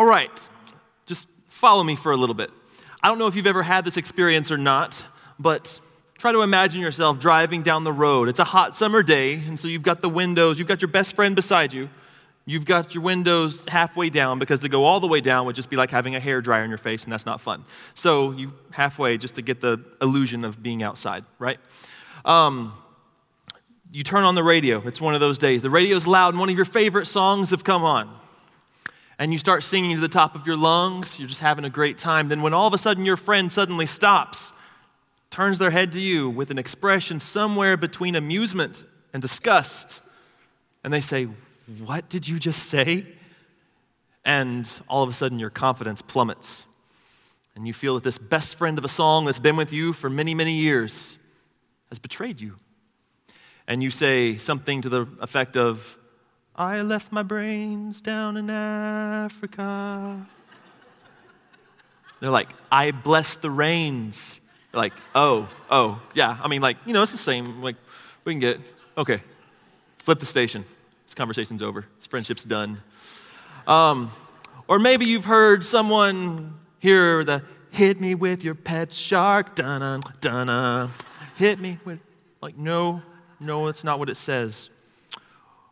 All right, just follow me for a little bit. I don't know if you've ever had this experience or not, but try to imagine yourself driving down the road. It's a hot summer day, and so you've got the windows, you've got your best friend beside you. You've got your windows halfway down because to go all the way down would just be like having a hair dryer on your face, and that's not fun. So you halfway just to get the illusion of being outside, right? Um, you turn on the radio. It's one of those days. The radio's loud, and one of your favorite songs have come on and you start singing to the top of your lungs, you're just having a great time. Then, when all of a sudden your friend suddenly stops, turns their head to you with an expression somewhere between amusement and disgust, and they say, What did you just say? And all of a sudden your confidence plummets. And you feel that this best friend of a song that's been with you for many, many years has betrayed you. And you say something to the effect of, I left my brains down in Africa. They're like, I bless the rains. Like, oh, oh, yeah. I mean, like, you know, it's the same. Like, we can get, okay, flip the station. This conversation's over. This friendship's done. Um, or maybe you've heard someone hear the hit me with your pet shark, dun dun Hit me with, like, no, no, that's not what it says.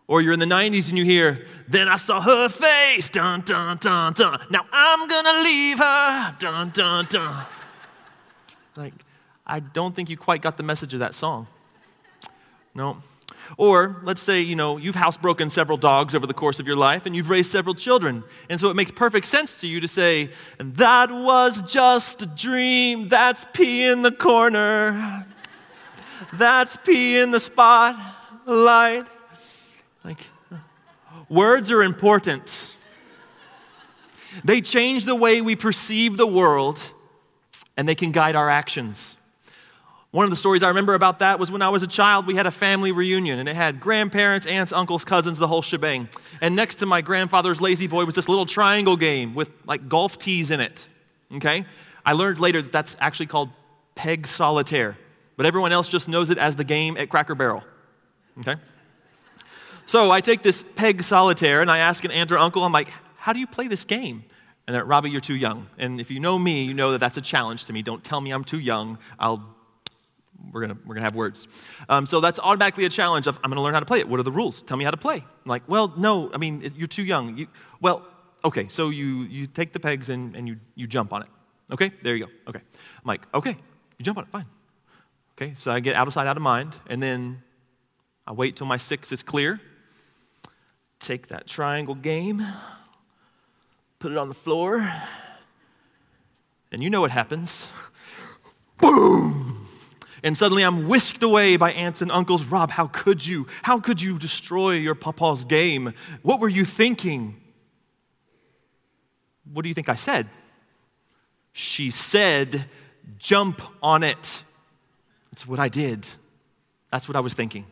Or you're in the 90s and you hear, then I saw her face, dun, dun, dun, dun. Now I'm gonna leave her, dun, dun, dun. Like, I don't think you quite got the message of that song. No. Or let's say, you know, you've housebroken several dogs over the course of your life and you've raised several children. And so it makes perfect sense to you to say, and that was just a dream. That's pee in the corner. That's pee in the spotlight. Like, words are important. They change the way we perceive the world, and they can guide our actions. One of the stories I remember about that was when I was a child, we had a family reunion, and it had grandparents, aunts, uncles, cousins, the whole shebang. And next to my grandfather's La-Z-Boy was this little triangle game with like golf tees in it. Okay? I learned later that that's actually called peg solitaire, but everyone else just knows it as the game at Cracker Barrel. Okay? So I take this peg solitaire and I ask an aunt or uncle, I'm like, how do you play this game? And they're, Robbie, you're too young. And if you know me, you know that that's a challenge to me. Don't tell me I'm too young. I'll, we're gonna, we're gonna have words. Um, so that's automatically a challenge of, I'm gonna learn how to play it. What are the rules? Tell me how to play. I'm like, well, no, I mean, you're too young. You, well, okay, so you, you take the pegs and, and you, you jump on it. Okay, there you go. Okay. I'm like, okay, you jump on it, fine. Okay, so I get out of sight, out of mind, and then I wait till my six is clear, take that triangle game, put it on the floor, and you know what happens. Boom! And suddenly I'm whisked away by aunts and uncles. Rob, how could you? How could you destroy your papa's game? What were you thinking? What do you think I said? She said, jump on it. That's what I did. That's what I was thinking.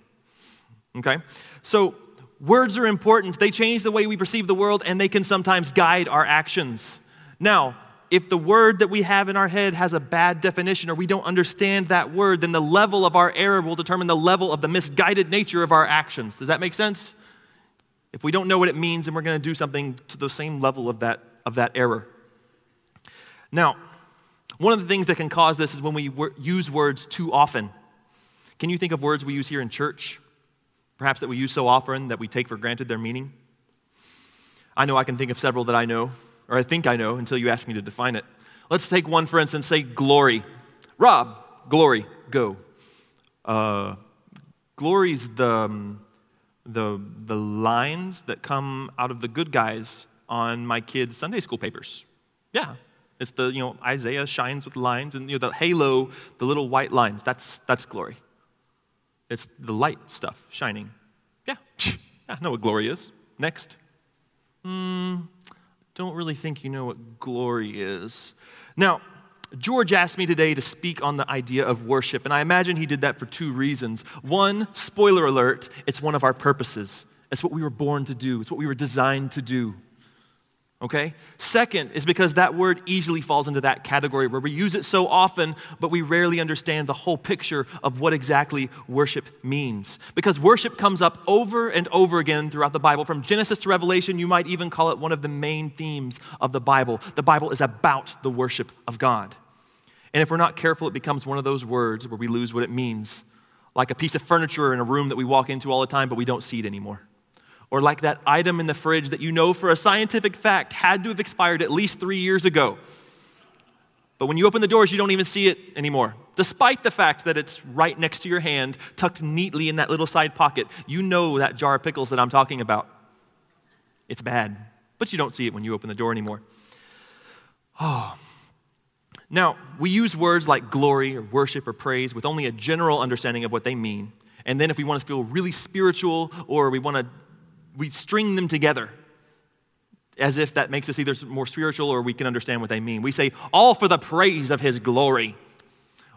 Okay? So Words are important. They change the way we perceive the world and they can sometimes guide our actions. Now, if the word that we have in our head has a bad definition or we don't understand that word, then the level of our error will determine the level of the misguided nature of our actions. Does that make sense? If we don't know what it means, then we're going to do something to the same level of that, of that error. Now, one of the things that can cause this is when we use words too often. Can you think of words we use here in church? Perhaps that we use so often that we take for granted their meaning? I know I can think of several that I know, or I think I know until you ask me to define it. Let's take one, for instance, say glory. Rob, glory, go. Uh, glory's the, um, the, the lines that come out of the good guys on my kids' Sunday school papers. Yeah, it's the, you know, Isaiah shines with lines and, you know, the halo, the little white lines. That's, that's glory. It's the light stuff shining. Yeah, I know what glory is. Next. Hmm, don't really think you know what glory is. Now, George asked me today to speak on the idea of worship, and I imagine he did that for two reasons. One, spoiler alert, it's one of our purposes. It's what we were born to do, it's what we were designed to do. Okay? Second is because that word easily falls into that category where we use it so often, but we rarely understand the whole picture of what exactly worship means. Because worship comes up over and over again throughout the Bible. From Genesis to Revelation, you might even call it one of the main themes of the Bible. The Bible is about the worship of God. And if we're not careful, it becomes one of those words where we lose what it means, like a piece of furniture in a room that we walk into all the time, but we don't see it anymore or like that item in the fridge that you know for a scientific fact had to have expired at least three years ago. But when you open the doors, you don't even see it anymore. Despite the fact that it's right next to your hand, tucked neatly in that little side pocket, you know that jar of pickles that I'm talking about. It's bad, but you don't see it when you open the door anymore. Oh. Now, we use words like glory or worship or praise with only a general understanding of what they mean. And then if we want to feel really spiritual or we want to we string them together as if that makes us either more spiritual or we can understand what they mean. We say, all for the praise of his glory.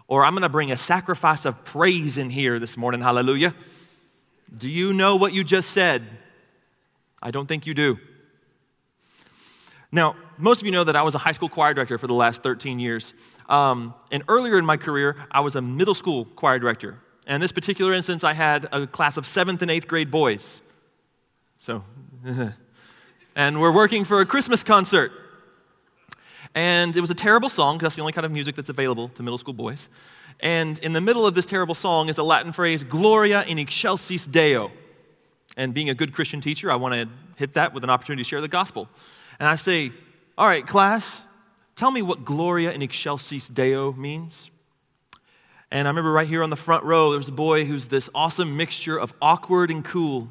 Or I'm going to bring a sacrifice of praise in here this morning. Hallelujah. Do you know what you just said? I don't think you do. Now, most of you know that I was a high school choir director for the last 13 years. Um, and earlier in my career, I was a middle school choir director. And in this particular instance, I had a class of seventh and eighth grade boys. So, and we're working for a Christmas concert. And it was a terrible song, because that's the only kind of music that's available to middle school boys. And in the middle of this terrible song is a Latin phrase, Gloria in excelsis Deo. And being a good Christian teacher, I want to hit that with an opportunity to share the gospel. And I say, All right, class, tell me what Gloria in excelsis Deo means. And I remember right here on the front row, there was a boy who's this awesome mixture of awkward and cool.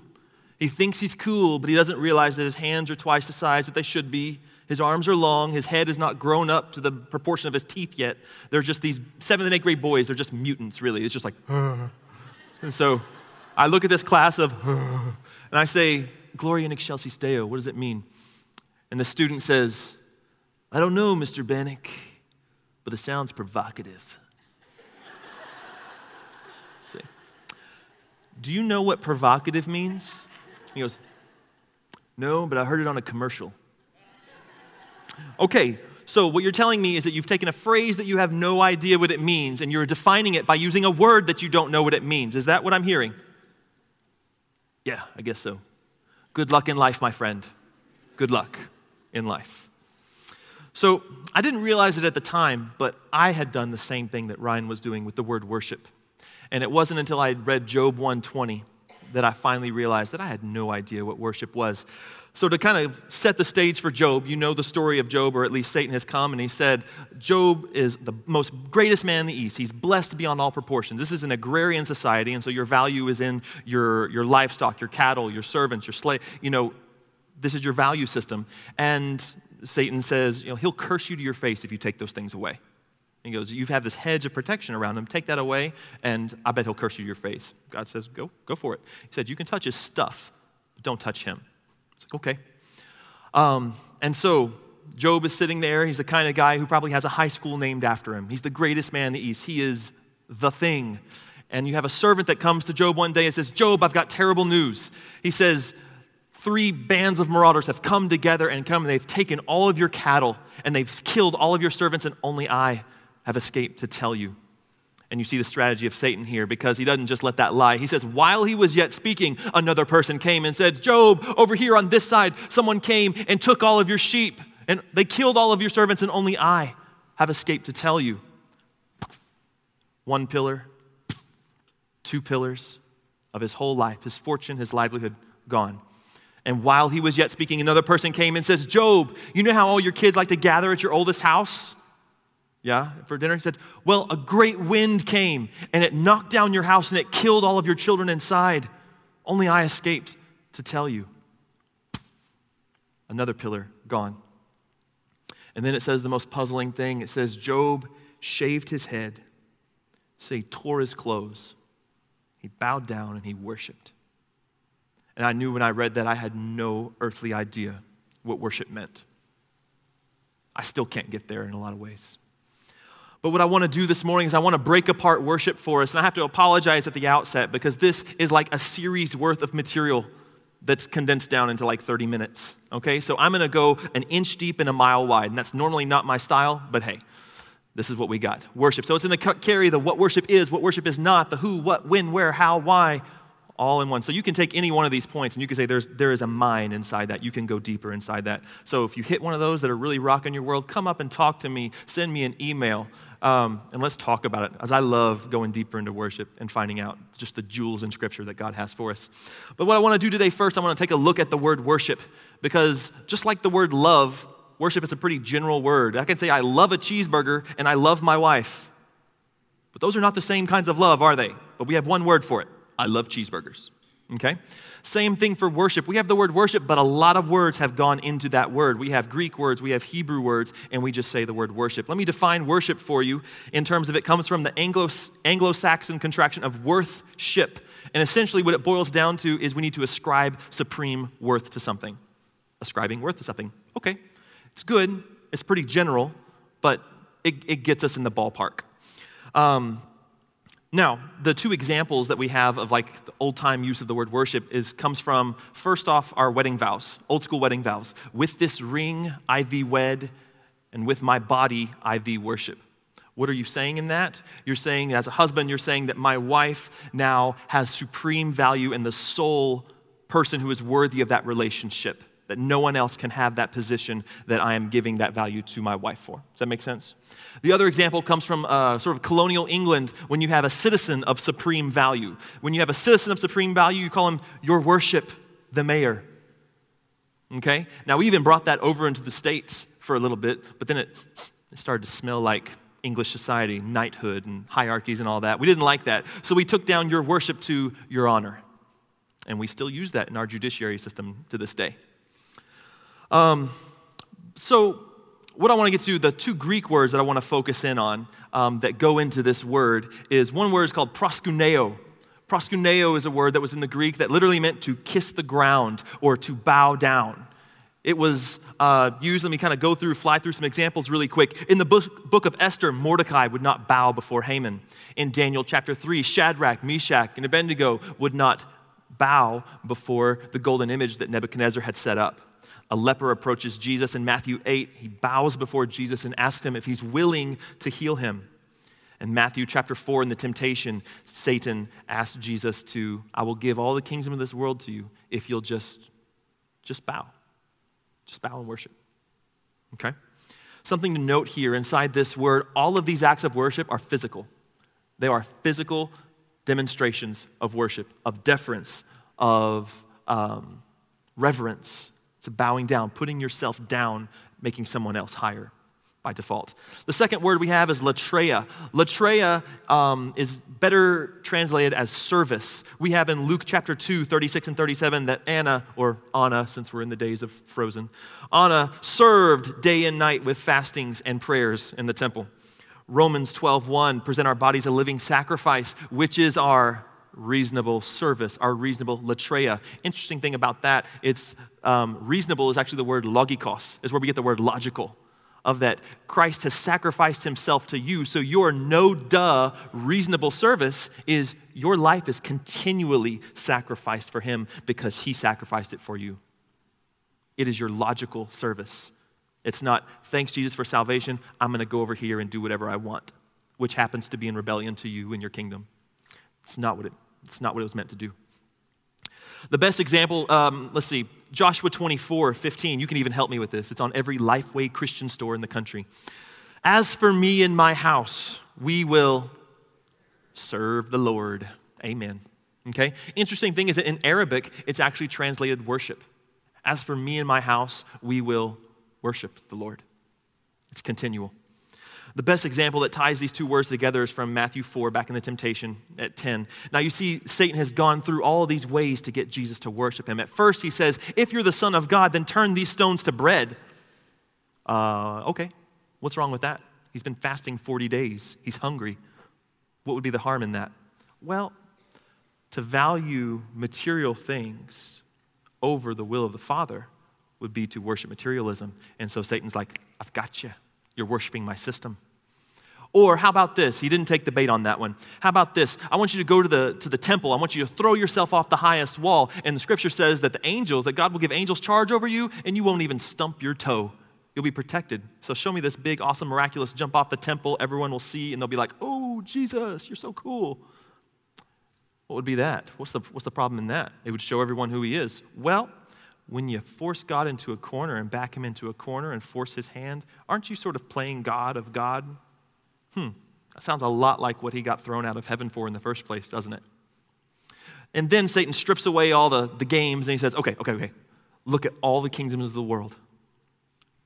He thinks he's cool, but he doesn't realize that his hands are twice the size that they should be. His arms are long. His head is not grown up to the proportion of his teeth yet. They're just these seventh and eighth grade boys. They're just mutants, really. It's just like, and so I look at this class of, and I say, Gloria in excelsis Deo, what does it mean? And the student says, I don't know, Mr. Bannock, but it sounds provocative. See? Do you know what provocative means? He goes, No, but I heard it on a commercial. Okay, so what you're telling me is that you've taken a phrase that you have no idea what it means and you're defining it by using a word that you don't know what it means. Is that what I'm hearing? Yeah, I guess so. Good luck in life, my friend. Good luck in life. So I didn't realize it at the time, but I had done the same thing that Ryan was doing with the word worship. And it wasn't until I read Job 120 that I finally realized that I had no idea what worship was. So, to kind of set the stage for Job, you know the story of Job, or at least Satan has come and he said, Job is the most greatest man in the East. He's blessed beyond all proportions. This is an agrarian society, and so your value is in your, your livestock, your cattle, your servants, your slave. You know, this is your value system. And Satan says, you know, he'll curse you to your face if you take those things away. He goes, You've this hedge of protection around him. Take that away, and I bet he'll curse you your face. God says, Go, go for it. He said, You can touch his stuff, but don't touch him. It's like, okay. Um, and so Job is sitting there. He's the kind of guy who probably has a high school named after him. He's the greatest man in the East. He is the thing. And you have a servant that comes to Job one day and says, Job, I've got terrible news. He says, Three bands of marauders have come together and come and they've taken all of your cattle and they've killed all of your servants, and only I have escaped to tell you. And you see the strategy of Satan here because he doesn't just let that lie. He says, While he was yet speaking, another person came and said, Job, over here on this side, someone came and took all of your sheep, and they killed all of your servants, and only I have escaped to tell you. One pillar, two pillars of his whole life, his fortune, his livelihood gone. And while he was yet speaking, another person came and says, Job, you know how all your kids like to gather at your oldest house? Yeah, for dinner. He said, Well, a great wind came and it knocked down your house and it killed all of your children inside. Only I escaped to tell you. Another pillar gone. And then it says the most puzzling thing it says, Job shaved his head, so he tore his clothes, he bowed down and he worshiped. And I knew when I read that I had no earthly idea what worship meant. I still can't get there in a lot of ways. But what I want to do this morning is I want to break apart worship for us. And I have to apologize at the outset because this is like a series worth of material. that's condensed down into like 30 minutes. Okay, so I'm gonna go an inch deep and a mile wide, and that's normally not my style, but hey, this is what we got worship. So it's in the carry the what worship is, what worship is not, the who, what, when, where, how, why, all in one. So you can take any one of these points and you can say there's, there is a mine inside that. You can go deeper inside that. So if you hit one of those that are really rocking your world, come up and talk to me, send me an email, um, and let's talk about it. As I love going deeper into worship and finding out just the jewels in Scripture that God has for us. But what I want to do today first, I want to take a look at the word worship because just like the word love, worship is a pretty general word. I can say I love a cheeseburger and I love my wife. But those are not the same kinds of love, are they? But we have one word for it I love cheeseburgers. Okay? Same thing for worship. We have the word worship, but a lot of words have gone into that word. We have Greek words, we have Hebrew words, and we just say the word worship. Let me define worship for you in terms of it comes from the Anglo Saxon contraction of worthship. And essentially, what it boils down to is we need to ascribe supreme worth to something. Ascribing worth to something. Okay, it's good, it's pretty general, but it, it gets us in the ballpark. Um, now, the two examples that we have of like the old time use of the word worship is comes from first off our wedding vows, old school wedding vows. With this ring I thee wed, and with my body I thee worship. What are you saying in that? You're saying, as a husband, you're saying that my wife now has supreme value and the sole person who is worthy of that relationship, that no one else can have that position that I am giving that value to my wife for. Does that make sense? The other example comes from uh, sort of colonial England when you have a citizen of supreme value. When you have a citizen of supreme value, you call him your worship, the mayor. Okay? Now, we even brought that over into the States for a little bit, but then it, it started to smell like English society, knighthood, and hierarchies and all that. We didn't like that. So we took down your worship to your honor. And we still use that in our judiciary system to this day. Um, so, what I want to get to, the two Greek words that I want to focus in on um, that go into this word is one word is called proskuneo. Proskuneo is a word that was in the Greek that literally meant to kiss the ground or to bow down. It was uh, used, let me kind of go through, fly through some examples really quick. In the book, book of Esther, Mordecai would not bow before Haman. In Daniel chapter 3, Shadrach, Meshach, and Abednego would not bow before the golden image that Nebuchadnezzar had set up a leper approaches Jesus in Matthew 8. He bows before Jesus and asks him if he's willing to heal him. In Matthew chapter 4, in the temptation, Satan asked Jesus to, I will give all the kingdom of this world to you if you'll just, just bow. Just bow and worship. Okay? Something to note here inside this word all of these acts of worship are physical. They are physical demonstrations of worship, of deference, of um, reverence, it's a bowing down, putting yourself down, making someone else higher by default. The second word we have is latreia. Latreia um, is better translated as service. We have in Luke chapter 2, 36 and 37 that Anna, or Anna, since we're in the days of Frozen, Anna served day and night with fastings and prayers in the temple. Romans 12:1 present our bodies a living sacrifice, which is our reasonable service, our reasonable latreia. Interesting thing about that, it's um, reasonable is actually the word logikos, is where we get the word logical. Of that, Christ has sacrificed himself to you, so your no duh reasonable service is your life is continually sacrificed for him because he sacrificed it for you. It is your logical service. It's not, thanks Jesus for salvation, I'm gonna go over here and do whatever I want, which happens to be in rebellion to you and your kingdom. It's not what it it's not what it was meant to do. The best example, um, let's see, Joshua 24, 15. You can even help me with this. It's on every Lifeway Christian store in the country. As for me and my house, we will serve the Lord. Amen. Okay? Interesting thing is that in Arabic, it's actually translated worship. As for me and my house, we will worship the Lord. It's continual. The best example that ties these two words together is from Matthew 4, back in the temptation at 10. Now, you see, Satan has gone through all these ways to get Jesus to worship him. At first, he says, If you're the Son of God, then turn these stones to bread. Uh, okay, what's wrong with that? He's been fasting 40 days, he's hungry. What would be the harm in that? Well, to value material things over the will of the Father would be to worship materialism. And so Satan's like, I've got you. You're worshiping my system. Or how about this? He didn't take the bait on that one. How about this? I want you to go to the, to the temple. I want you to throw yourself off the highest wall. And the scripture says that the angels, that God will give angels charge over you, and you won't even stump your toe. You'll be protected. So show me this big, awesome, miraculous jump off the temple. Everyone will see, and they'll be like, oh, Jesus, you're so cool. What would be that? What's the, what's the problem in that? It would show everyone who he is. Well, when you force God into a corner and back him into a corner and force his hand, aren't you sort of playing God of God? Hmm, that sounds a lot like what he got thrown out of heaven for in the first place, doesn't it? And then Satan strips away all the, the games and he says, okay, okay, okay, look at all the kingdoms of the world.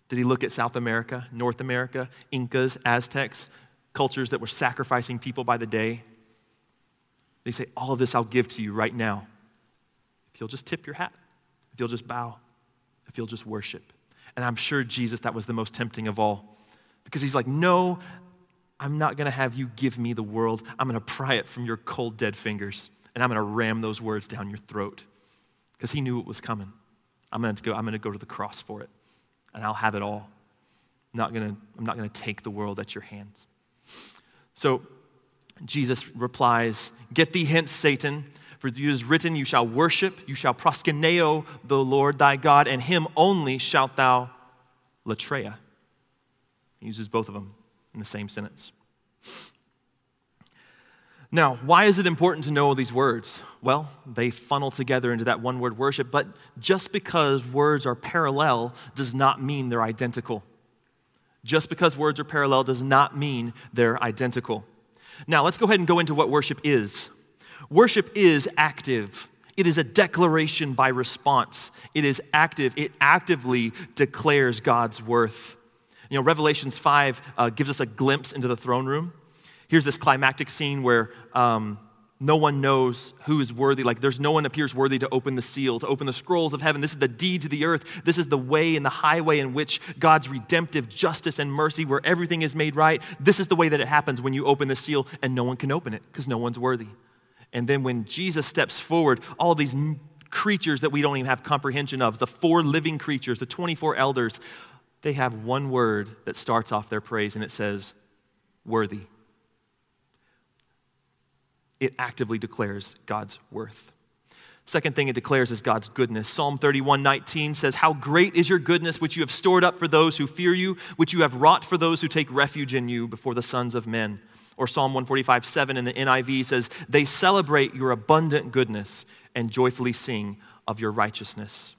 Did he look at South America, North America, Incas, Aztecs, cultures that were sacrificing people by the day? Did he say, all of this I'll give to you right now if you'll just tip your hat, if you'll just bow, if you'll just worship. And I'm sure Jesus, that was the most tempting of all. Because he's like, no, I'm not going to have you give me the world. I'm going to pry it from your cold, dead fingers, and I'm going to ram those words down your throat. Because he knew it was coming. I'm going to go, I'm going to, go to the cross for it, and I'll have it all. I'm not going to, I'm not going to take the world at your hands. So Jesus replies, Get thee hence, Satan. For it is written, You shall worship, you shall proskuneo the Lord thy God, and him only shalt thou latreia. He uses both of them in the same sentence. Now, why is it important to know all these words? Well, they funnel together into that one word worship, but just because words are parallel does not mean they're identical. Just because words are parallel does not mean they're identical. Now, let's go ahead and go into what worship is. Worship is active. It is a declaration by response. It is active. It actively declares God's worth. You know, Revelations 5 uh, gives us a glimpse into the throne room. Here's this climactic scene where um, no one knows who is worthy. Like, there's no one appears worthy to open the seal, to open the scrolls of heaven. This is the deed to the earth. This is the way and the highway in which God's redemptive justice and mercy, where everything is made right. This is the way that it happens when you open the seal and no one can open it because no one's worthy. And then when Jesus steps forward, all these creatures that we don't even have comprehension of, the four living creatures, the 24 elders, they have one word that starts off their praise and it says, worthy. It actively declares God's worth. Second thing it declares is God's goodness. Psalm 31 19 says, How great is your goodness, which you have stored up for those who fear you, which you have wrought for those who take refuge in you before the sons of men. Or Psalm 145 7 in the NIV says, They celebrate your abundant goodness and joyfully sing of your righteousness.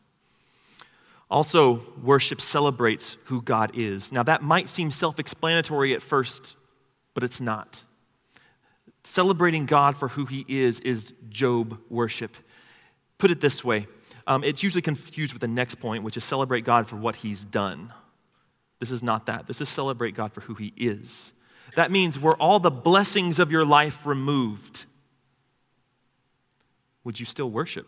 Also, worship celebrates who God is. Now, that might seem self explanatory at first, but it's not. Celebrating God for who He is is Job worship. Put it this way um, it's usually confused with the next point, which is celebrate God for what He's done. This is not that. This is celebrate God for who He is. That means were all the blessings of your life removed, would you still worship?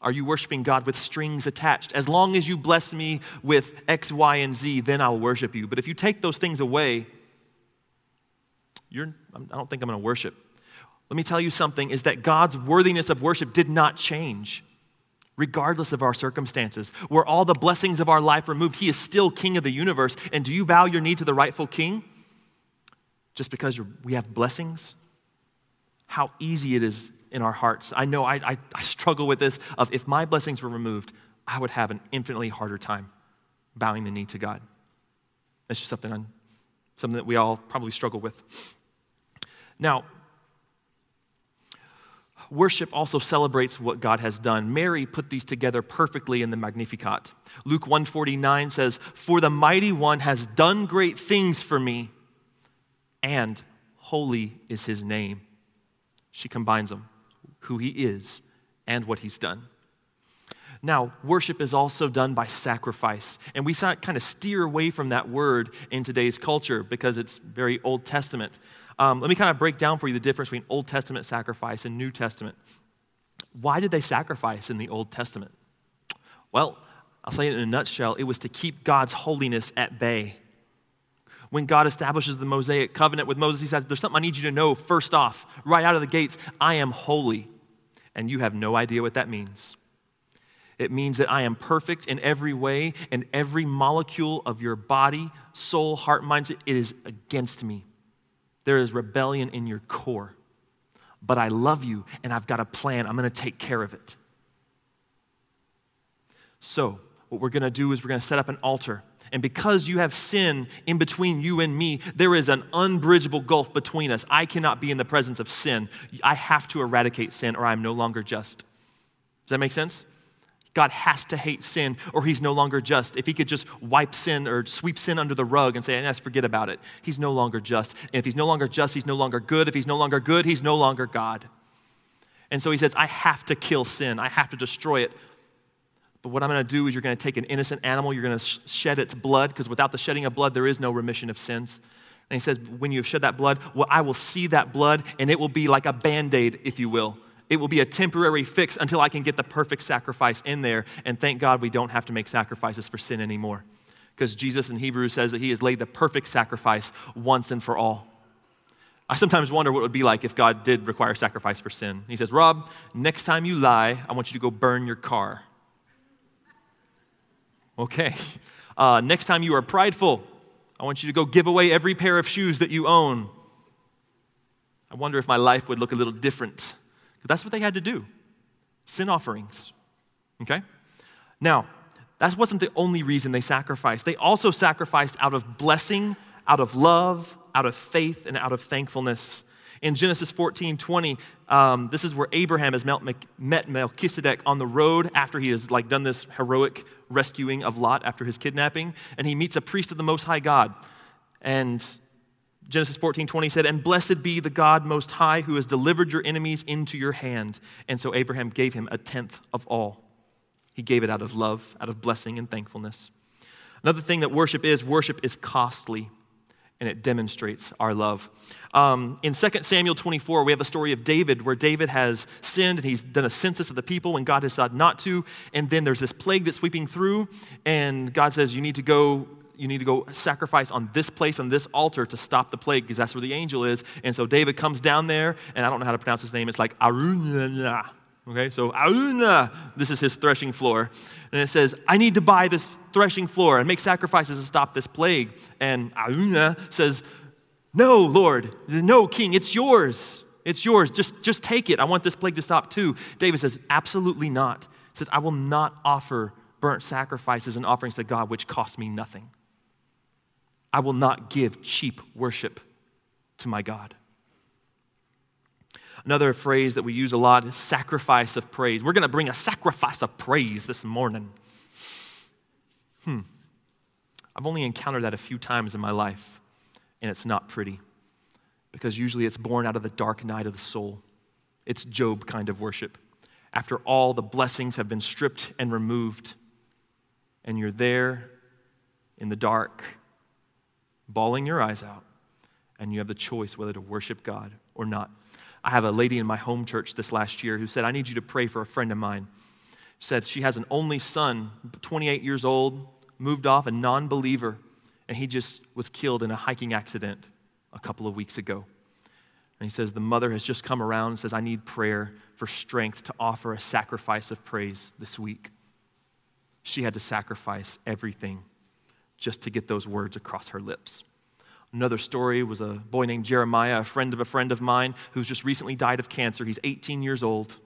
Are you worshiping God with strings attached? As long as you bless me with X, Y, and Z, then I'll worship you. But if you take those things away, you're, I don't think I'm going to worship. Let me tell you something is that God's worthiness of worship did not change regardless of our circumstances. Were all the blessings of our life removed, He is still King of the universe. And do you bow your knee to the rightful King just because we have blessings? How easy it is in our hearts. I know I, I, I struggle with this of if my blessings were removed, I would have an infinitely harder time bowing the knee to God. That's just something, I'm, something that we all probably struggle with. Now, worship also celebrates what God has done. Mary put these together perfectly in the Magnificat. Luke 149 says, "For the mighty one has done great things for me, and holy is his name." She combines them who he is and what he's done. Now, worship is also done by sacrifice. And we kind of steer away from that word in today's culture because it's very Old Testament. Um, let me kind of break down for you the difference between Old Testament sacrifice and New Testament. Why did they sacrifice in the Old Testament? Well, I'll say it in a nutshell it was to keep God's holiness at bay. When God establishes the Mosaic covenant with Moses, he says, There's something I need you to know first off, right out of the gates. I am holy and you have no idea what that means. It means that I am perfect in every way, and every molecule of your body, soul, heart, mind, it is against me. There is rebellion in your core. But I love you, and I've got a plan. I'm going to take care of it. So, what we're going to do is we're going to set up an altar. And because you have sin in between you and me, there is an unbridgeable gulf between us. I cannot be in the presence of sin. I have to eradicate sin, or I'm no longer just. Does that make sense? God has to hate sin or he's no longer just. If he could just wipe sin or sweep sin under the rug and say, let's forget about it, he's no longer just. And if he's no longer just, he's no longer good. If he's no longer good, he's no longer God. And so he says, I have to kill sin, I have to destroy it. But what I'm going to do is you're going to take an innocent animal, you're going to shed its blood, because without the shedding of blood, there is no remission of sins. And he says, when you have shed that blood, well, I will see that blood, and it will be like a band aid, if you will it will be a temporary fix until I can get the perfect sacrifice in there. And thank God we don't have to make sacrifices for sin anymore. Because Jesus in Hebrews says that he has laid the perfect sacrifice once and for all. I sometimes wonder what it would be like if God did require sacrifice for sin. He says, Rob, next time you lie, I want you to go burn your car. Okay. Uh, next time you are prideful, I want you to go give away every pair of shoes that you own. I wonder if my life would look a little different that's what they had to do sin offerings. Okay? Now, that wasn't the only reason they sacrificed. They also sacrificed out of blessing, out of love, out of faith, and out of thankfulness. In Genesis 14 20, um, this is where Abraham has met Melchizedek on the road after he has like done this heroic rescuing of Lot after his kidnapping, and he meets a priest of the Most High God. And Genesis 14, 20 said, And blessed be the God most high who has delivered your enemies into your hand. And so Abraham gave him a tenth of all. He gave it out of love, out of blessing and thankfulness. Another thing that worship is worship is costly and it demonstrates our love. Um, in 2 Samuel 24, we have the story of David, where David has sinned and he's done a census of the people and God has said not to. And then there's this plague that's sweeping through, and God says, You need to go you need to go sacrifice on this place, on this altar to stop the plague, because that's where the angel is. And so David comes down there, and I don't know how to pronounce his name. It's like Aruna. Okay, so Aruna, this is his threshing floor. And it says, I need to buy this threshing floor and make sacrifices to stop this plague. And Aruna says, No, Lord, no, King, it's yours. It's yours. Just, just take it. I want this plague to stop too. David says, Absolutely not. He says, I will not offer burnt sacrifices and offerings to God which cost me nothing. I will not give cheap worship to my God. Another phrase that we use a lot is sacrifice of praise. We're going to bring a sacrifice of praise this morning. Hmm. I've only encountered that a few times in my life, and it's not pretty because usually it's born out of the dark night of the soul. It's Job kind of worship. After all the blessings have been stripped and removed, and you're there in the dark bawling your eyes out, and you have the choice whether to worship God or not. I have a lady in my home church this last year who said, I need you to pray for a friend of mine. She said she has an only son, 28 years old, moved off, a non believer, and he just was killed in a hiking accident a couple of weeks ago. And he says, The mother has just come around and says, I need prayer for strength to offer a sacrifice of praise this week. She had to sacrifice everything just to get those words across her lips. Another story was a boy named Jeremiah, a friend of a friend of mine, who's just recently died of cancer. He's 18 years old.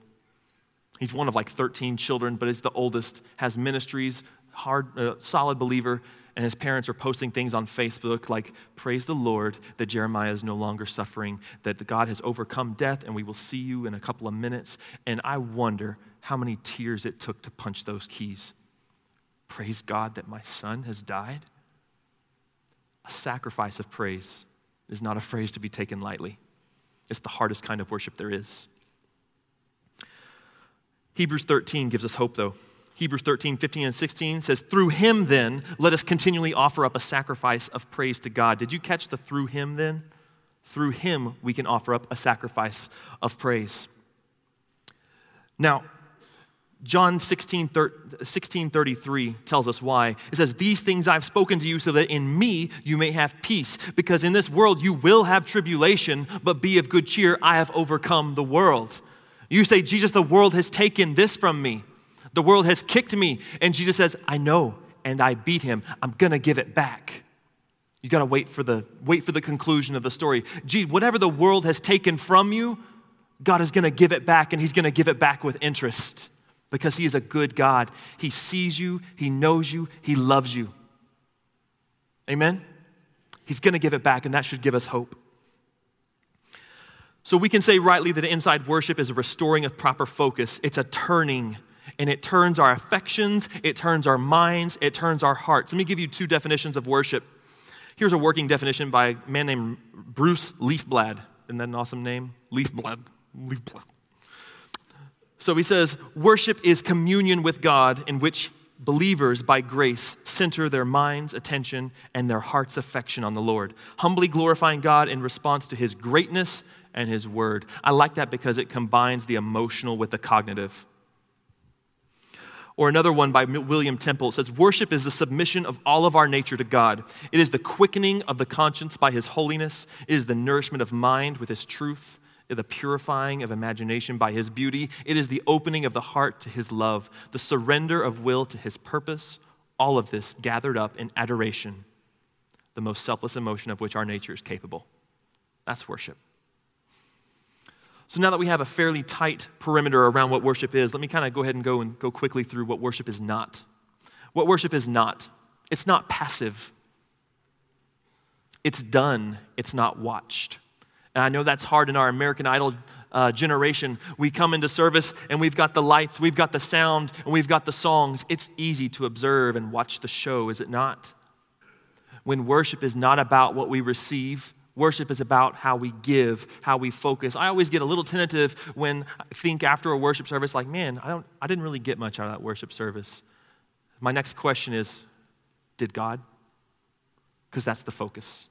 He's one of like 13 children, but he's the oldest, has ministries, hard, uh, solid believer, and his parents are posting things on Facebook like, Praise the Lord that Jeremiah is no longer suffering, that God has overcome death, and we will see you in a couple of minutes. And I wonder how many tears it took to punch those keys Praise God that my son has died. A sacrifice of praise is not a phrase to be taken lightly. It's the hardest kind of worship there is. Hebrews 13 gives us hope, though. Hebrews 13, 15, and 16 says, Through him, then, let us continually offer up a sacrifice of praise to God. Did you catch the through him, then? Through him, we can offer up a sacrifice of praise. Now, John 16, 16 33 tells us why. It says, These things I've spoken to you so that in me you may have peace. Because in this world you will have tribulation, but be of good cheer. I have overcome the world. You say, Jesus, the world has taken this from me. The world has kicked me. And Jesus says, I know, and I beat him. I'm going to give it back. You got to wait for the wait for the conclusion of the story. Gee, whatever the world has taken from you, God is going to give it back and he's going to give it back with interest because he is a good God. He sees you, he knows you, he loves you. Amen. He's going to give it back and that should give us hope. So we can say rightly that inside worship is a restoring of proper focus. It's a turning and it turns our affections, it turns our minds, it turns our hearts. Let me give you two definitions of worship. Here's a working definition by a man named Bruce Leafblad. Isn't that an awesome name? Leafblad. Leafblad. So he says, worship is communion with God in which believers by grace center their mind's attention and their heart's affection on the Lord, humbly glorifying God in response to his greatness and his word. I like that because it combines the emotional with the cognitive. Or another one by William Temple says, Worship is the submission of all of our nature to God. It is the quickening of the conscience by His holiness. It is the nourishment of mind with His truth, the purifying of imagination by His beauty. It is the opening of the heart to His love, the surrender of will to His purpose. All of this gathered up in adoration, the most selfless emotion of which our nature is capable. That's worship. So now that we have a fairly tight perimeter around what worship is, let me kind of go ahead and go and go quickly through what worship is not. What worship is not. It's not passive. It's done, it's not watched. And I know that's hard in our American Idol uh, generation. We come into service and we've got the lights, we've got the sound, and we've got the songs. It's easy to observe and watch the show, is it not? When worship is not about what we receive, Worship is about how we give, how we focus. I always get a little tentative when I think after a worship service, like, man, I, don't, I didn't really get much out of that worship service. My next question is Did God? Because that's the focus.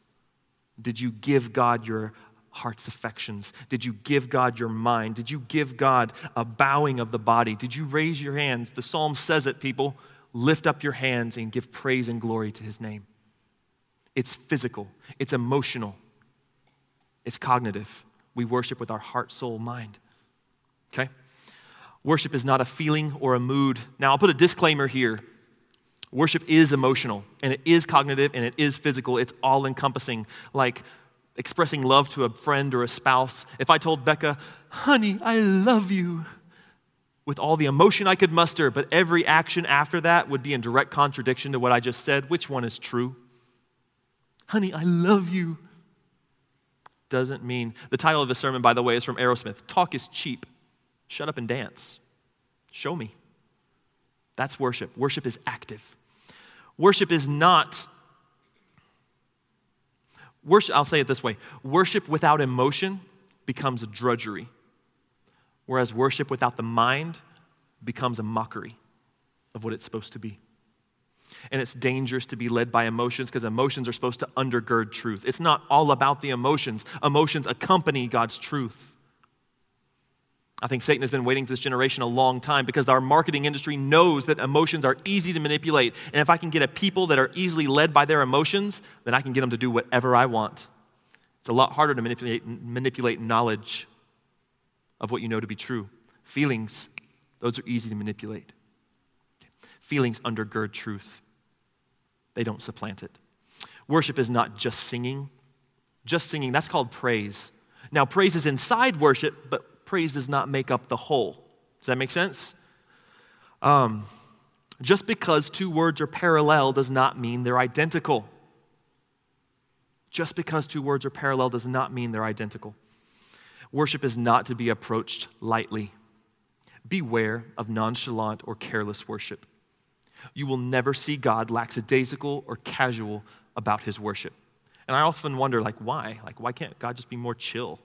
Did you give God your heart's affections? Did you give God your mind? Did you give God a bowing of the body? Did you raise your hands? The psalm says it, people. Lift up your hands and give praise and glory to his name. It's physical, it's emotional, it's cognitive. We worship with our heart, soul, mind. Okay? Worship is not a feeling or a mood. Now, I'll put a disclaimer here. Worship is emotional, and it is cognitive, and it is physical. It's all encompassing. Like expressing love to a friend or a spouse. If I told Becca, honey, I love you, with all the emotion I could muster, but every action after that would be in direct contradiction to what I just said, which one is true? Honey, I love you doesn't mean. The title of the sermon, by the way, is from Aerosmith Talk is cheap. Shut up and dance. Show me. That's worship. Worship is active. Worship is not. Worship, I'll say it this way worship without emotion becomes a drudgery, whereas worship without the mind becomes a mockery of what it's supposed to be and it's dangerous to be led by emotions because emotions are supposed to undergird truth. It's not all about the emotions, emotions accompany God's truth. I think Satan has been waiting for this generation a long time because our marketing industry knows that emotions are easy to manipulate. And if I can get a people that are easily led by their emotions, then I can get them to do whatever I want. It's a lot harder to manipulate, manipulate knowledge of what you know to be true. Feelings, those are easy to manipulate. Feelings undergird truth they don't supplant it. Worship is not just singing. Just singing, that's called praise. Now, praise is inside worship, but praise does not make up the whole. Does that make sense? Um, just because two words are parallel does not mean they're identical. Just because two words are parallel does not mean they're identical. Worship is not to be approached lightly. Beware of nonchalant or careless worship you will never see God lackadaisical or casual about his worship. And I often wonder, like, why? Like, why can't God just be more chill?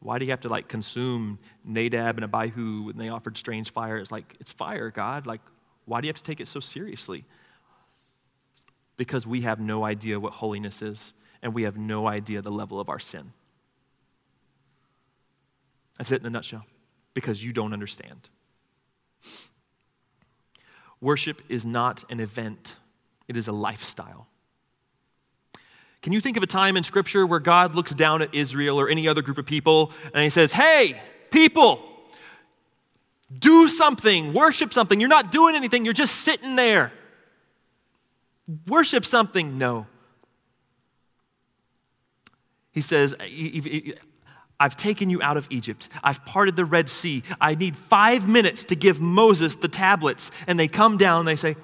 Why do you have to like consume Nadab and Abihu when they offered strange fire? It's like, it's fire, God. Like, why do you have to take it so seriously? Because we have no idea what holiness is, and we have no idea the level of our sin. That's it in a nutshell. Because you don't understand. Worship is not an event, it is a lifestyle. Can you think of a time in Scripture where God looks down at Israel or any other group of people and he says, Hey, people, Do something, worship something. You're not doing anything, you're just sitting there. Worship something. No. He says, I've taken you out of Egypt. I've parted the Red Sea. I need five minutes to give Moses the tablets. And they come down and they say,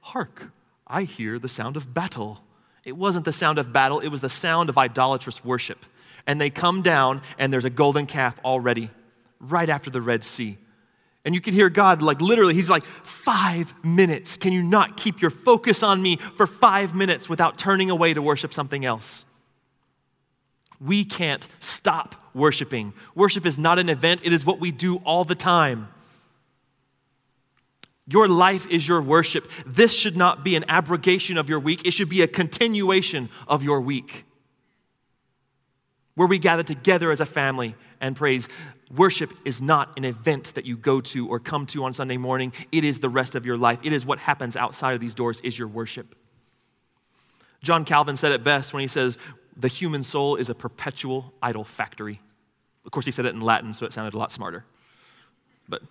Hark, I hear the sound of battle. It wasn't the sound of battle, it was the sound of idolatrous worship. And they come down and there's a golden calf already, right after the Red Sea. And you can hear God, like literally, He's like, five minutes. Can you not keep your focus on me for five minutes without turning away to worship something else? We can't stop worshiping. Worship is not an event, it is what we do all the time. Your life is your worship. This should not be an abrogation of your week, it should be a continuation of your week. Where we gather together as a family and praise. Worship is not an event that you go to or come to on Sunday morning. It is the rest of your life. It is what happens outside of these doors is your worship. John Calvin said it best when he says, the human soul is a perpetual idol factory. Of course, he said it in Latin, so it sounded a lot smarter. But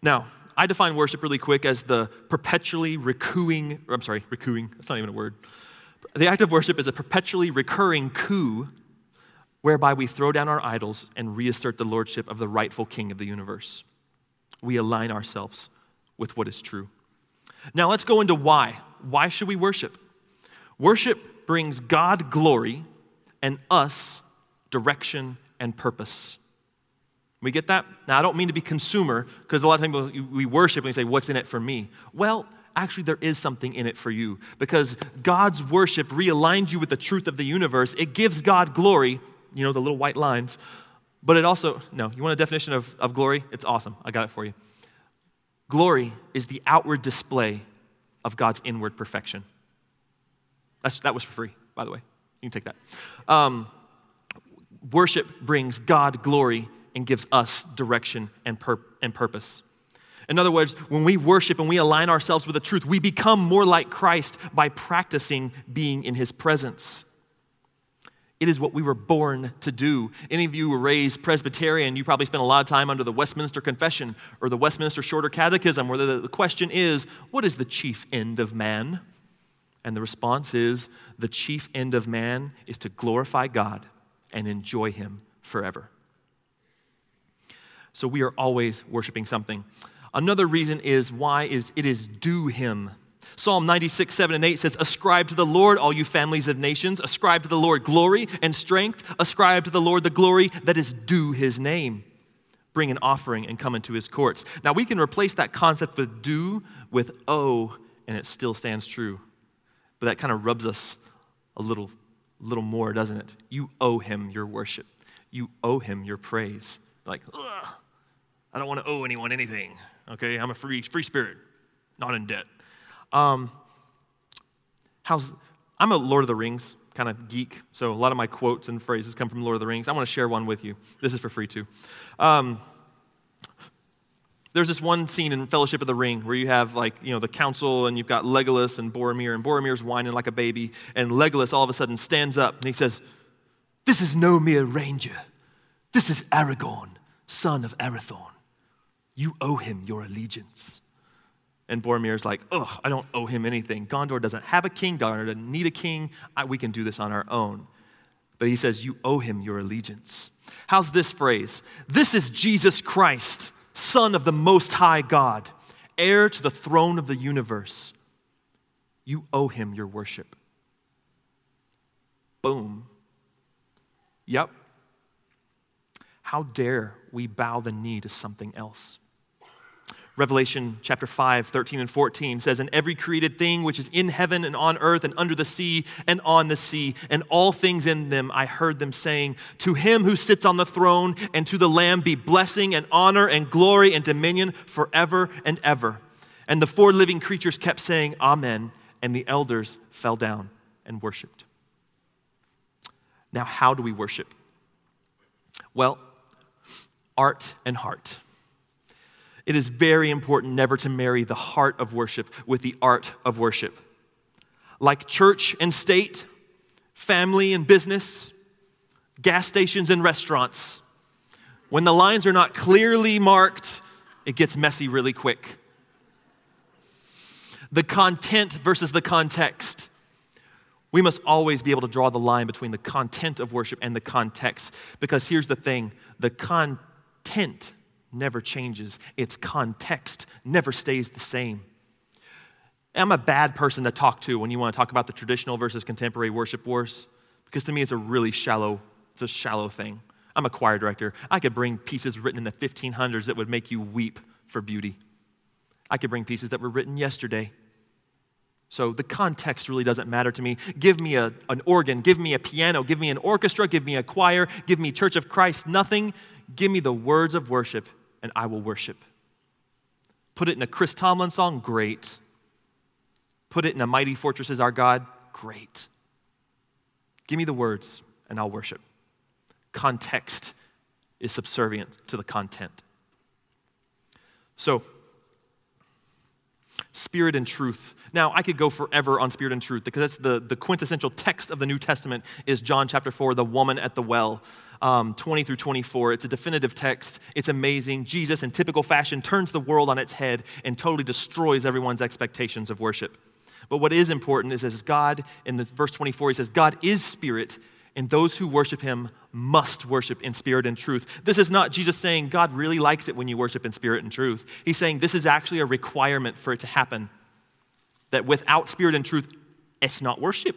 now, I define worship really quick as the perpetually recooing, I'm sorry, recooing, that's not even a word. The act of worship is a perpetually recurring coup whereby we throw down our idols and reassert the lordship of the rightful king of the universe. We align ourselves with what is true. Now, let's go into why. Why should we worship? Worship brings God glory and us direction and purpose. We get that? Now, I don't mean to be consumer, because a lot of times we worship and we say, What's in it for me? Well, actually, there is something in it for you, because God's worship realigns you with the truth of the universe. It gives God glory, you know, the little white lines, but it also, no, you want a definition of, of glory? It's awesome. I got it for you. Glory is the outward display of God's inward perfection. That's, that was for free, by the way. You can take that. Um, worship brings God glory and gives us direction and, pur- and purpose. In other words, when we worship and we align ourselves with the truth, we become more like Christ by practicing being in his presence. It is what we were born to do. Any of you were raised Presbyterian, you probably spent a lot of time under the Westminster Confession or the Westminster Shorter Catechism, where the, the question is, What is the chief end of man? And the response is, The chief end of man is to glorify God and enjoy him forever. So we are always worshiping something. Another reason is why is it is due him. Psalm 96, 7 and 8 says, Ascribe to the Lord, all you families of nations. Ascribe to the Lord glory and strength. Ascribe to the Lord the glory that is due his name. Bring an offering and come into his courts. Now we can replace that concept with due with owe, and it still stands true. But that kind of rubs us a little, little more, doesn't it? You owe him your worship, you owe him your praise. Like, ugh. I don't want to owe anyone anything. Okay, I'm a free free spirit, not in debt. Um, how's I'm a Lord of the Rings kind of geek, so a lot of my quotes and phrases come from Lord of the Rings. I want to share one with you. This is for free too. Um, there's this one scene in Fellowship of the Ring where you have like, you know, the council and you've got Legolas and Boromir, and Boromir's whining like a baby, and Legolas all of a sudden stands up and he says, This is no mere ranger. This is Aragorn, son of Arathorn. You owe him your allegiance. And Boromir's like, ugh, I don't owe him anything. Gondor doesn't have a king, Gondor doesn't need a king. I, we can do this on our own. But he says, You owe him your allegiance. How's this phrase? This is Jesus Christ, Son of the Most High God, heir to the throne of the universe. You owe him your worship. Boom. Yep. How dare we bow the knee to something else? Revelation chapter 5, 13 and 14 says, And every created thing which is in heaven and on earth and under the sea and on the sea, and all things in them, I heard them saying, To him who sits on the throne and to the Lamb be blessing and honor and glory and dominion forever and ever. And the four living creatures kept saying, Amen. And the elders fell down and worshiped. Now, how do we worship? Well, art and heart. It is very important never to marry the heart of worship with the art of worship. Like church and state, family and business, gas stations and restaurants, when the lines are not clearly marked, it gets messy really quick. The content versus the context. We must always be able to draw the line between the content of worship and the context. Because here's the thing the content never changes, its context never stays the same. I'm a bad person to talk to when you want to talk about the traditional versus contemporary worship wars because to me it's a really shallow it's a shallow thing. I'm a choir director. I could bring pieces written in the 1500s that would make you weep for beauty. I could bring pieces that were written yesterday so the context really doesn't matter to me. Give me a, an organ, give me a piano, give me an orchestra, give me a choir, give me Church of Christ, nothing. Give me the words of worship, and I will worship. Put it in a Chris Tomlin song, great. Put it in a Mighty Fortress is Our God, great. Give me the words, and I'll worship. Context is subservient to the content. So, spirit and truth. Now, I could go forever on spirit and truth because that's the, the quintessential text of the New Testament is John chapter 4, the woman at the well. Um, 20 through 24. It's a definitive text. It's amazing. Jesus, in typical fashion, turns the world on its head and totally destroys everyone's expectations of worship. But what is important is as God, in the verse 24, he says, God is spirit, and those who worship him must worship in spirit and truth. This is not Jesus saying God really likes it when you worship in spirit and truth. He's saying this is actually a requirement for it to happen. That without spirit and truth, it's not worship,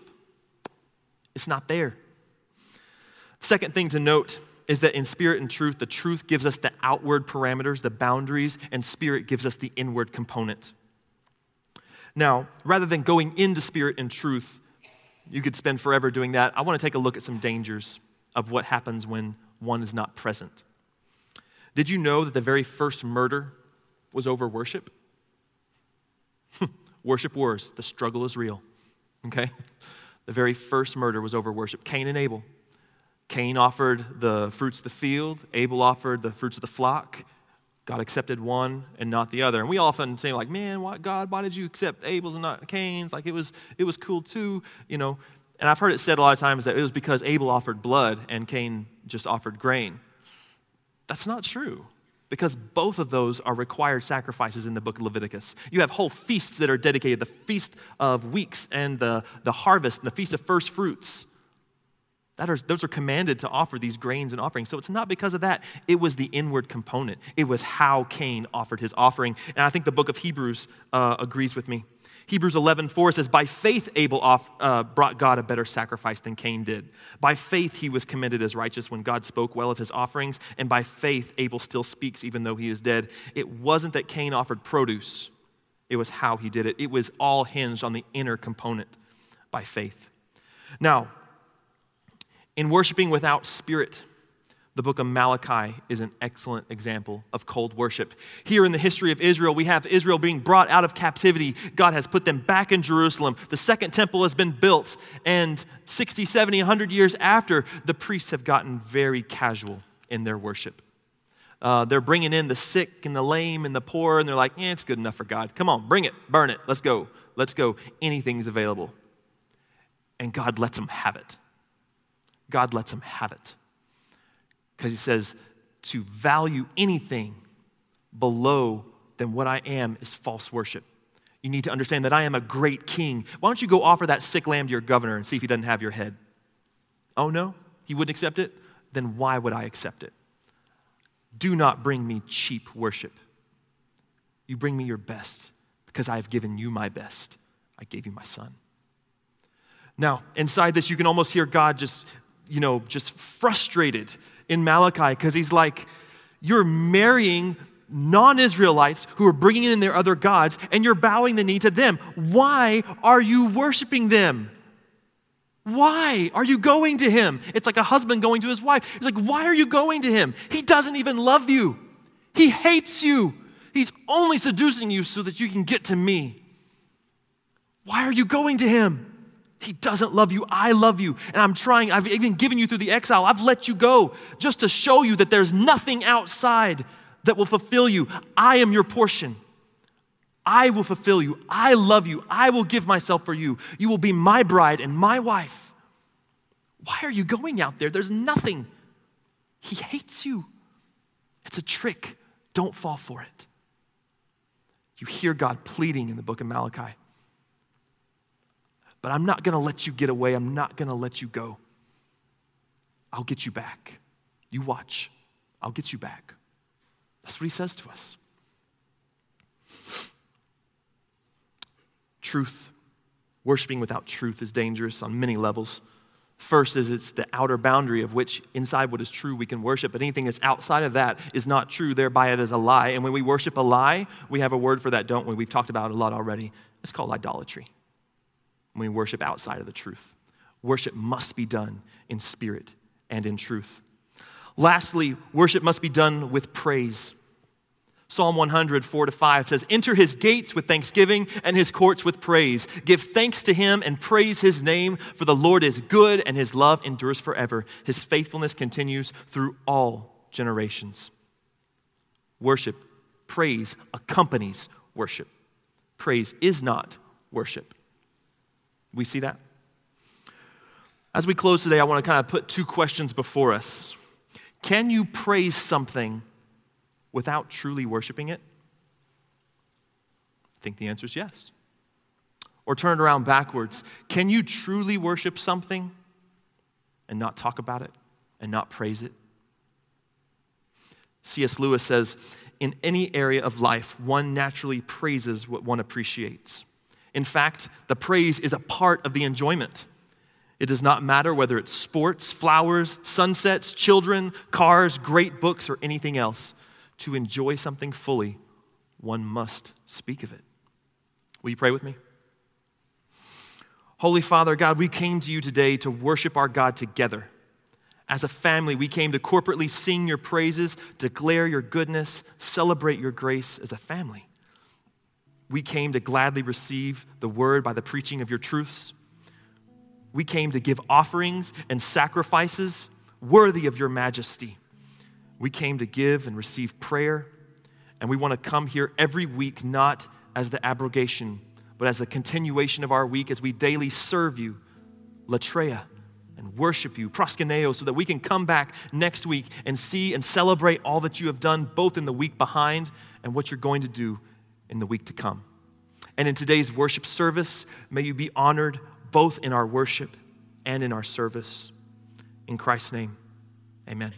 it's not there. Second thing to note is that in spirit and truth, the truth gives us the outward parameters, the boundaries, and spirit gives us the inward component. Now, rather than going into spirit and truth, you could spend forever doing that. I want to take a look at some dangers of what happens when one is not present. Did you know that the very first murder was over worship? worship wars, the struggle is real. Okay? The very first murder was over worship. Cain and Abel. Cain offered the fruits of the field, Abel offered the fruits of the flock. God accepted one and not the other. And we often say, like, man, why, God, why did you accept Abel's and not Cain's? Like, it was, it was cool too, you know. And I've heard it said a lot of times that it was because Abel offered blood and Cain just offered grain. That's not true because both of those are required sacrifices in the book of Leviticus. You have whole feasts that are dedicated the feast of weeks and the, the harvest and the feast of first fruits. That are, those are commanded to offer these grains and offerings. So it's not because of that. It was the inward component. It was how Cain offered his offering. And I think the book of Hebrews uh, agrees with me. Hebrews 11, 4 says, By faith Abel off, uh, brought God a better sacrifice than Cain did. By faith he was commended as righteous when God spoke well of his offerings. And by faith Abel still speaks even though he is dead. It wasn't that Cain offered produce, it was how he did it. It was all hinged on the inner component by faith. Now, in worshiping without spirit, the book of Malachi is an excellent example of cold worship. Here in the history of Israel, we have Israel being brought out of captivity. God has put them back in Jerusalem. The second temple has been built, and 60, 70, 100 years after, the priests have gotten very casual in their worship. Uh, they're bringing in the sick and the lame and the poor, and they're like, eh, it's good enough for God. Come on, bring it, burn it, let's go, let's go. Anything's available. And God lets them have it. God lets him have it. Because he says, to value anything below than what I am is false worship. You need to understand that I am a great king. Why don't you go offer that sick lamb to your governor and see if he doesn't have your head? Oh no, he wouldn't accept it? Then why would I accept it? Do not bring me cheap worship. You bring me your best because I have given you my best. I gave you my son. Now, inside this, you can almost hear God just you know, just frustrated in Malachi because he's like, You're marrying non Israelites who are bringing in their other gods and you're bowing the knee to them. Why are you worshiping them? Why are you going to him? It's like a husband going to his wife. He's like, Why are you going to him? He doesn't even love you, he hates you. He's only seducing you so that you can get to me. Why are you going to him? He doesn't love you. I love you. And I'm trying, I've even given you through the exile. I've let you go just to show you that there's nothing outside that will fulfill you. I am your portion. I will fulfill you. I love you. I will give myself for you. You will be my bride and my wife. Why are you going out there? There's nothing. He hates you. It's a trick. Don't fall for it. You hear God pleading in the book of Malachi. But I'm not going to let you get away. I'm not going to let you go. I'll get you back. You watch. I'll get you back. That's what he says to us. Truth. Worshiping without truth is dangerous on many levels. First is it's the outer boundary of which inside what is true we can worship, but anything that's outside of that is not true, thereby it is a lie. And when we worship a lie, we have a word for that, don't we? We've talked about it a lot already. It's called idolatry. When we worship outside of the truth. Worship must be done in spirit and in truth. Lastly, worship must be done with praise. Psalm 100, 4 to 5 says, Enter his gates with thanksgiving and his courts with praise. Give thanks to him and praise his name, for the Lord is good and his love endures forever. His faithfulness continues through all generations. Worship, praise accompanies worship. Praise is not worship. We see that? As we close today, I want to kind of put two questions before us. Can you praise something without truly worshiping it? I think the answer is yes. Or turn it around backwards. Can you truly worship something and not talk about it and not praise it? C.S. Lewis says, in any area of life, one naturally praises what one appreciates. In fact, the praise is a part of the enjoyment. It does not matter whether it's sports, flowers, sunsets, children, cars, great books, or anything else to enjoy something fully, one must speak of it. Will you pray with me? Holy Father, God, we came to you today to worship our God together. As a family, we came to corporately sing your praises, declare your goodness, celebrate your grace as a family. We came to gladly receive the word by the preaching of your truths. We came to give offerings and sacrifices worthy of your majesty. We came to give and receive prayer, and we want to come here every week not as the abrogation, but as a continuation of our week as we daily serve you, latreia, and worship you, proskuneo, so that we can come back next week and see and celebrate all that you have done both in the week behind and what you're going to do in the week to come. And in today's worship service, may you be honored both in our worship and in our service. In Christ's name, amen.